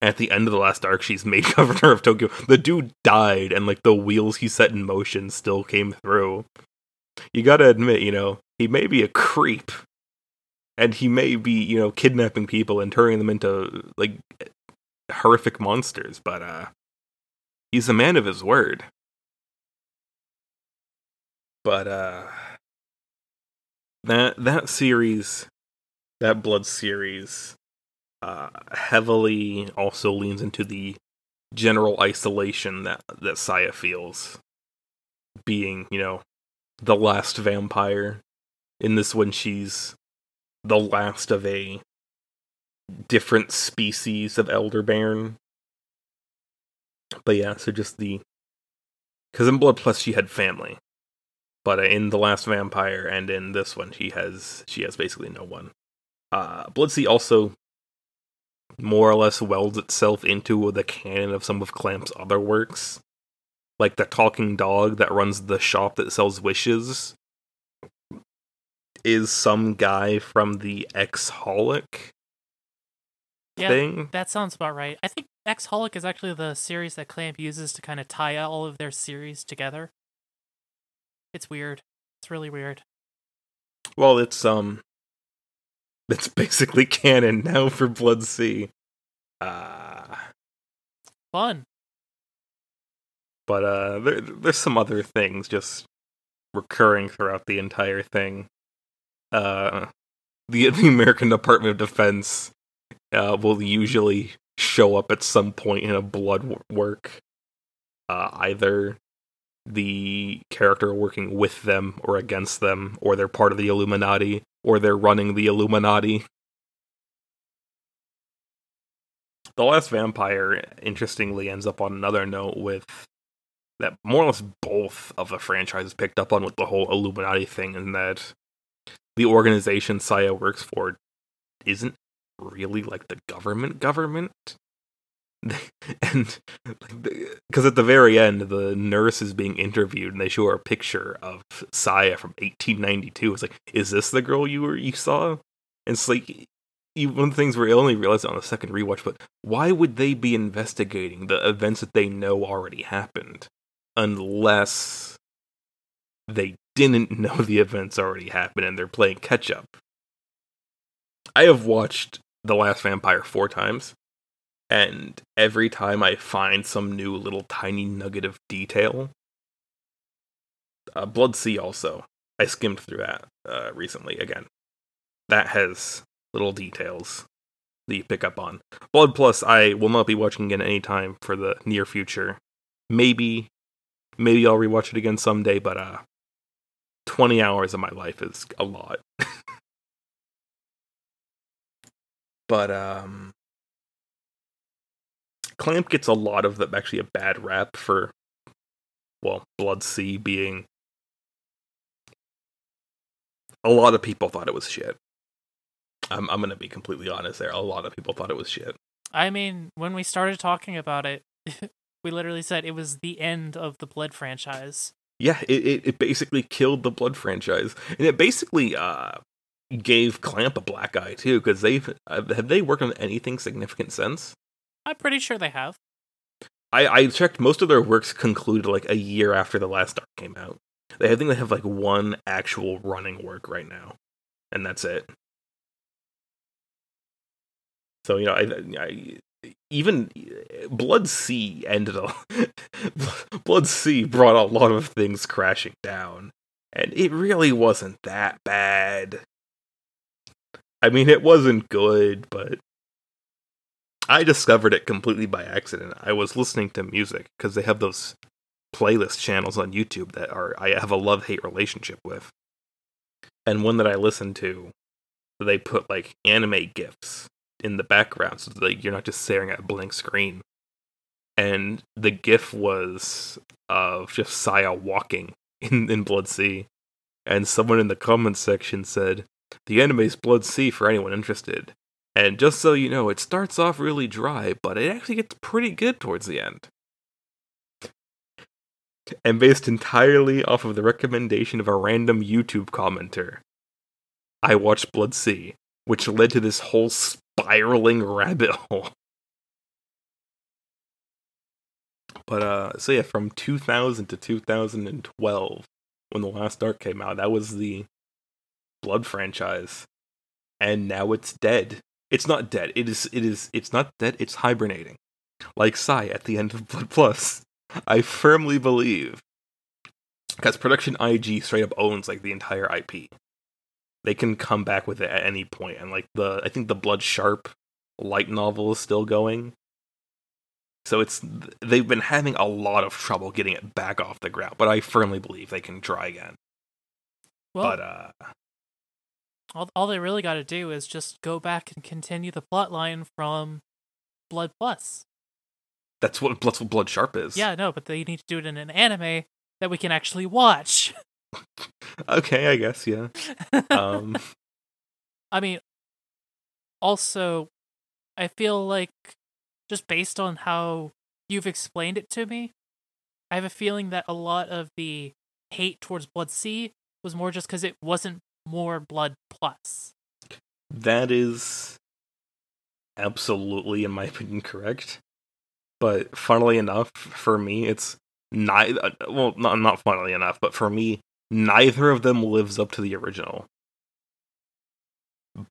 At the end of the last arc, she's made governor of Tokyo. The dude died, and like the wheels he set in motion still came through. You gotta admit, you know, he may be a creep, and he may be, you know, kidnapping people and turning them into like horrific monsters, but uh he's a man of his word. But uh that that series, that blood series uh, heavily also leans into the general isolation that that Saya feels, being you know the last vampire. In this one, she's the last of a different species of elder bairn. But yeah, so just the because in Blood Plus she had family, but in the last vampire and in this one she has she has basically no one. Uh, Blood-C also more or less welds itself into the canon of some of Clamp's other works, like the talking dog that runs the shop that sells wishes is some guy from the X-Holic Yeah, thing. that sounds about right. I think X Holic is actually the series that Clamp uses to kind of tie all of their series together. It's weird. It's really weird. Well, it's um, it's basically canon now for Blood-C. Uh Fun. but uh, there, there's some other things just recurring throughout the entire thing. Uh, the the American Department of Defense uh, will usually show up at some point in a blood work. Uh, either the character working with them or against them, or they're part of the Illuminati, or they're running the Illuminati. The Last Vampire, interestingly, ends up on another note with that more or less both of the franchises picked up on with the whole Illuminati thing, and that the organization Saya works for isn't really like the government government. and because at the very end, the nurse is being interviewed, and they show her a picture of Saya from 1892. It's like, is this the girl you were you saw? And it's like one of the things we only realized on the second rewatch, but why would they be investigating the events that they know already happened? unless they didn't know the events already happened and they're playing catch up. I have watched The Last Vampire four times, and every time I find some new little tiny nugget of detail. Uh, Blood-C also. I skimmed through that uh, recently again. That has little details that you pick up on. Blood Plus, I will not be watching again anytime for the near future. Maybe maybe I'll rewatch it again someday, but uh 20 hours of my life is a lot. but um Clamp gets a lot of the actually a bad rap for well, Blood-C being a lot of people thought it was shit. I'm I'm going to be completely honest there. A lot of people thought it was shit. I mean, when we started talking about it, we literally said it was the end of the Blood franchise. Yeah, it, it, it basically killed the Blood franchise, and it basically uh gave Clamp a black eye too, because they've uh, have they worked on anything significant since? I'm pretty sure they have. I I checked most of their works concluded like a year after the last Dark came out. They I think they have like one actual running work right now, and that's it. So you know, I, I even Blood-C ended a Blood-C brought a lot of things crashing down, and it really wasn't that bad. I mean, it wasn't good, but I discovered it completely by accident. I was listening to music because they have those playlist channels on YouTube that are I have a love hate relationship with, and one that I listened to, they put like anime gifs in the background so that you're not just staring at a blank screen. And the GIF was of just Saya walking in, in Blood-C. And someone in the comments section said, The anime's Blood-C for anyone interested. And just so you know, it starts off really dry, but it actually gets pretty good towards the end. And based entirely off of the recommendation of a random YouTube commenter, I watched Blood-C, which led to this whole spiraling rabbit hole. But uh so yeah, from 2000 to 2012 when The Last Dark came out, that was the Blood franchise. And now it's dead. It's not dead. It is it is it's not dead, it's hibernating. Like Sai at the end of Blood Plus. I firmly believe because production IG straight up owns like the entire IP they can come back with it at any point and like the i think the blood sharp light novel is still going. So it's they've been having a lot of trouble getting it back off the ground, but I firmly believe they can try again. Well, but uh all all they really got to do is just go back and continue the plot line from Blood Plus. that's what that's what Blood Sharp is. Yeah, no, but they need to do it in an anime that we can actually watch. Okay, I guess yeah. Um I mean, also, I feel like just based on how you've explained it to me, I have a feeling that a lot of the hate towards Blood-C was more just because it wasn't more Blood Plus. that is absolutely in my opinion correct. But funnily enough, for me it's neither uh, well not not funnily enough, but for me neither of them lives up to the original.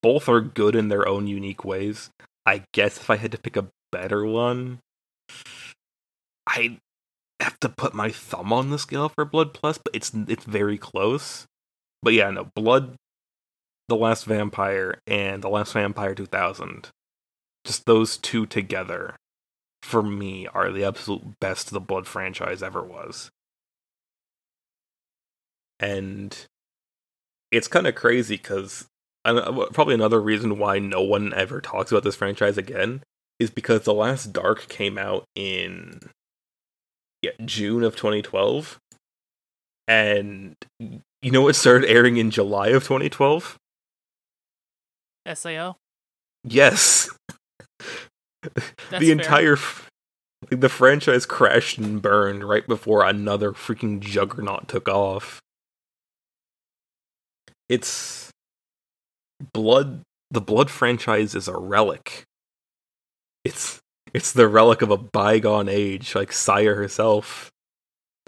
Both are good in their own unique ways. I guess if I had to pick a better one, I have to put my thumb on the scale for Blood Plus, but it's it's very close. But yeah, no, Blood The Last Vampire and The Last Vampire 2000. Just those two together for me are the absolute best the Blood franchise ever was. And it's kind of crazy cuz uh, probably another reason why no one ever talks about this franchise again is because The Last Dark came out in yeah, June of 2012. And you know what started airing in July of 2012? Sao. Yes. The entire f- like, the franchise crashed and burned right before another freaking juggernaut took off. It's blood the blood franchise is a relic. It's it's the relic of a bygone age, like Saya herself.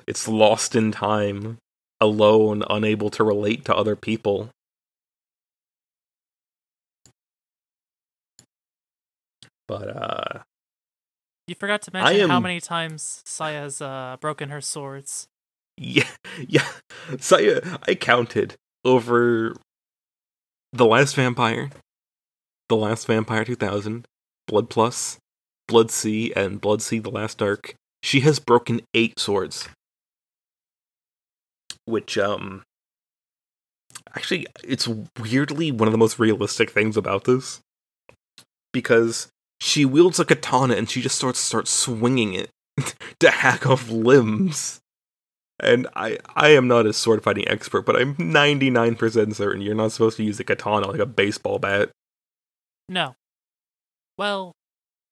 It's lost in time, alone, unable to relate to other people. But uh You forgot to mention how many times Saya has uh, broken her swords. Yeah, yeah. Saya, I counted over the last vampire, the last vampire 2000, Blood Plus, Blood-C, and Blood-C The Last Dark. She has broken eight swords, which um, actually, it's weirdly one of the most realistic things about this because she wields a katana and she just starts starts swinging it to hack off limbs. And I I am not a sword fighting expert, but I'm 99% certain you're not supposed to use a katana like a baseball bat. No. Well,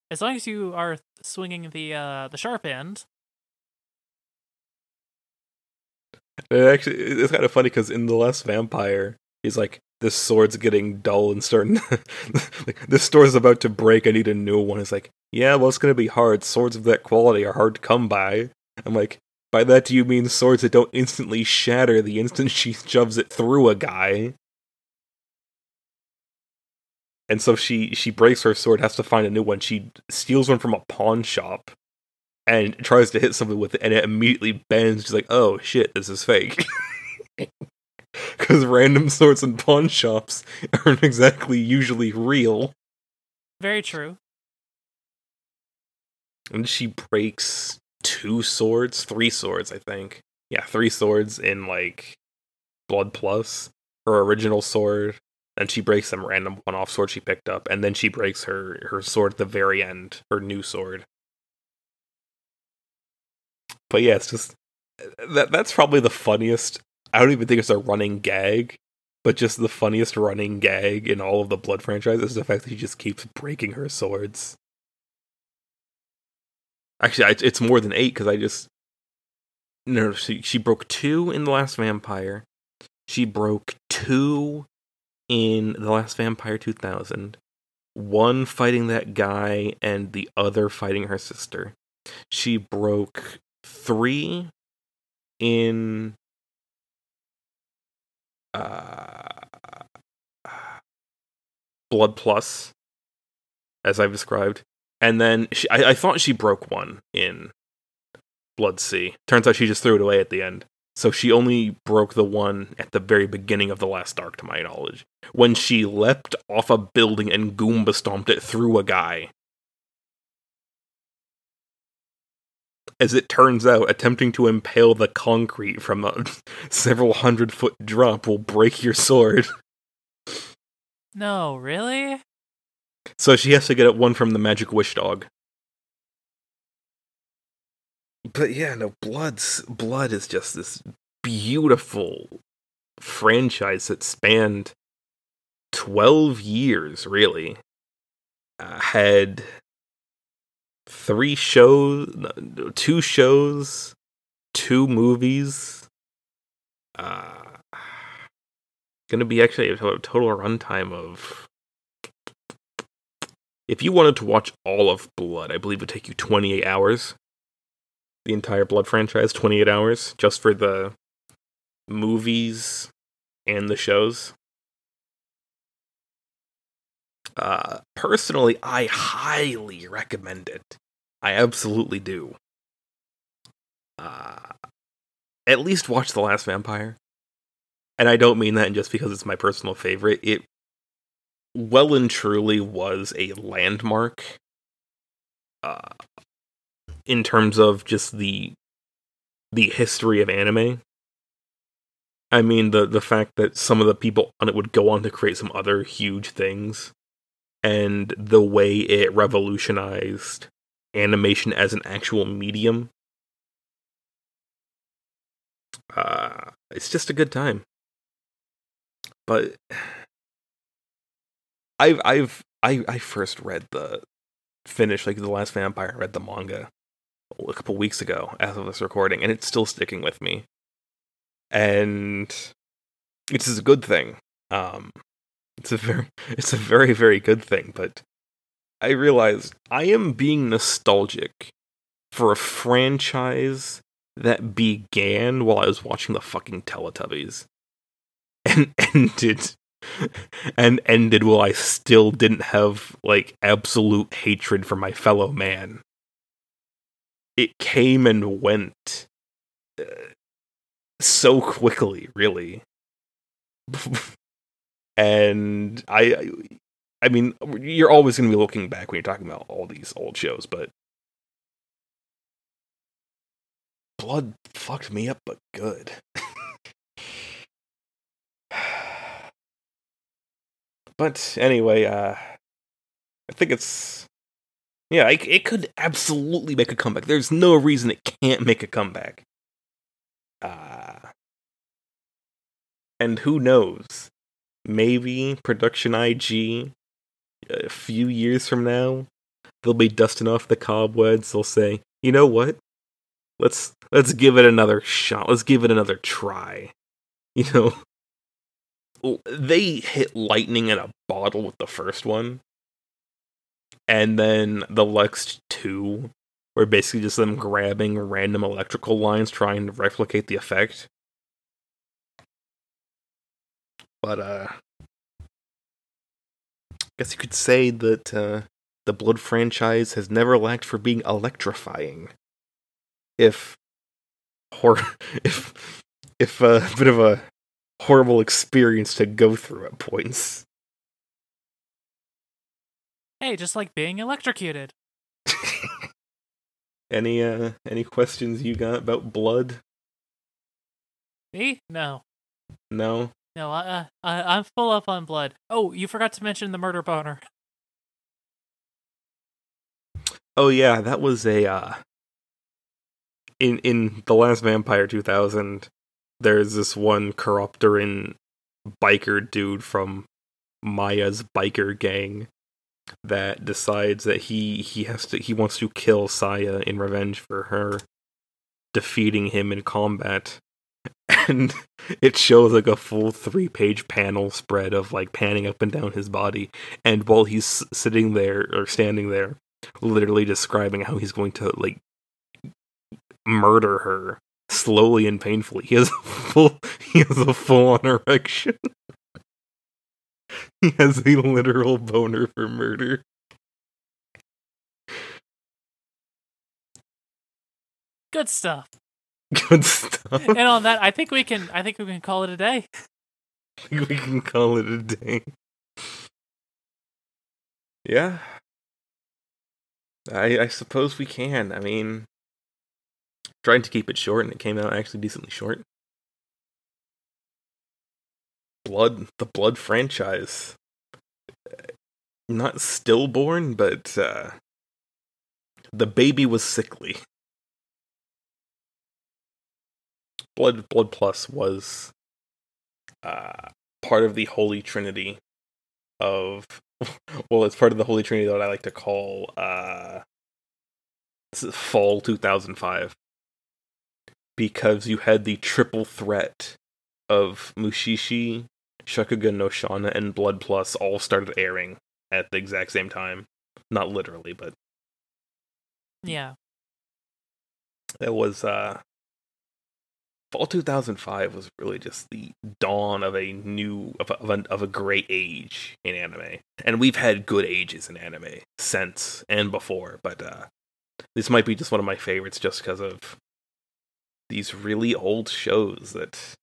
as long as you are swinging the uh, the sharp end, And actually, it's kind of funny because in the last vampire, he's like, "This sword's getting dull and starting. like this sword's about to break. I need a new one." It's like, "Yeah, well, it's gonna be hard. Swords of that quality are hard to come by." I'm like, "By that, do you mean swords that don't instantly shatter the instant she shoves it through a guy?" And so she she breaks her sword, has to find a new one. She steals one from a pawn shop and tries to hit something with it, and it immediately bends. She's like, "Oh shit, this is fake." Because random swords in pawn shops aren't exactly usually real. very true. And she breaks two swords, three swords, I think. Yeah, three swords in like Blood Plus, her original sword. and she breaks some random one-off sword she picked up, and then she breaks her her sword at the very end, her new sword. But yeah, it's just that that's probably the funniest. I don't even think it's a running gag, but just the funniest running gag in all of the Blood franchise is the fact that she just keeps breaking her swords. Actually, I- it's more than eight because I just no. She she broke two in the last vampire. She broke two in the last vampire two thousand. One fighting that guy and the other fighting her sister. She broke three in uh, Blood Plus, as I've described, and then she, I, I thought she broke one in Blood-C. Turns out she just threw it away at the end. So she only broke the one at the very beginning of the last dark, to my knowledge, when she leapt off a building and Goomba stomped it through a guy. As it turns out, attempting to impale the concrete from a several hundred foot drop will break your sword. No, really? So she has to get one from the magic wish dog. But yeah, no, Blood's Blood is just this beautiful franchise that spanned 12 years, really. Uh, had three shows, two shows, two movies. Uh, gonna be actually a total runtime of. If you wanted to watch all of Blood, I believe it would take you 28 hours. The entire Blood franchise, 28 hours, just for the movies and the shows. Uh, personally, I highly recommend it. I absolutely do. Uh, at least watch The Last Vampire. And I don't mean that just because it's my personal favorite. It well and truly was a landmark uh, in terms of just the the history of anime. I mean the the fact that some of the people on it would go on to create some other huge things and the way it revolutionized animation as an actual medium. Uh, it's just a good time. But I've I've I I first read the finish like the last vampire. I read the manga a couple weeks ago as of this recording, and it's still sticking with me. And it's a good thing. Um, it's a very it's a very very good thing. But I realize I am being nostalgic for a franchise that began while I was watching the fucking Teletubbies and ended and ended while I still didn't have like absolute hatred for my fellow man. It came and went uh, so quickly, really. and I I mean, you're always going to be looking back when you're talking about all these old shows, but Blood fucked me up, but good. but anyway, uh, I think it's yeah, it, it could absolutely make a comeback. There's no reason it can't make a comeback. Uh, and who knows? Maybe Production IG, uh, a few years from now, they'll be dusting off the cobwebs. They'll say, you know what? Let's let's give it another shot. Let's give it another try. You know, they hit lightning in a bottle with the first one, and then the next two were basically just them grabbing random electrical lines trying to replicate the effect. But uh, guess you could say that uh, the Blood franchise has never lacked for being electrifying if hor if if a bit of a horrible experience to go through at points. Hey, just like being electrocuted. any uh any questions you got about blood? Me? No. No. No, I, uh, I I'm full up on blood. Oh, you forgot to mention the murder boner. Oh yeah, that was a uh in in the last Vampire 2000, there's this one Chiropteran biker dude from Maya's biker gang that decides that he he has to he wants to kill Saya in revenge for her defeating him in combat. And it shows like a full three page panel spread of like panning up and down his body. And while he's sitting there or standing there, literally describing how he's going to like murder her slowly and painfully. He has a full he has a full on erection. he has a literal boner for murder. Good stuff. Good stuff. and on that, I think we can. I think we can call it a day. I think we can call it a day. Yeah. I I suppose we can. I mean, trying to keep it short, and it came out actually decently short. Blood, the Blood franchise. Not stillborn, but uh, the baby was sickly. Blood Blood Plus was uh, part of the Holy Trinity of well, it's part of the Holy Trinity that I like to call uh, Fall 2005 because you had the triple threat of Mushishi, Shakugan no Shana, and Blood Plus all started airing at the exact same time. Not literally, but Yeah. it was uh Fall 2005 was really just the dawn of a new of a, of a, of a great age in anime. And we've had good ages in anime since and before, but uh this might be just one of my favorites just because of these really old shows that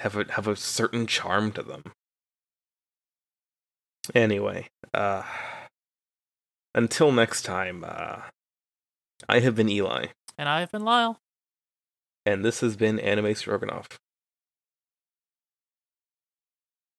have a have a certain charm to them. Anyway, uh until next time, uh I have been Eli, And I've been Lyle. And this has been Anime Stroganoff.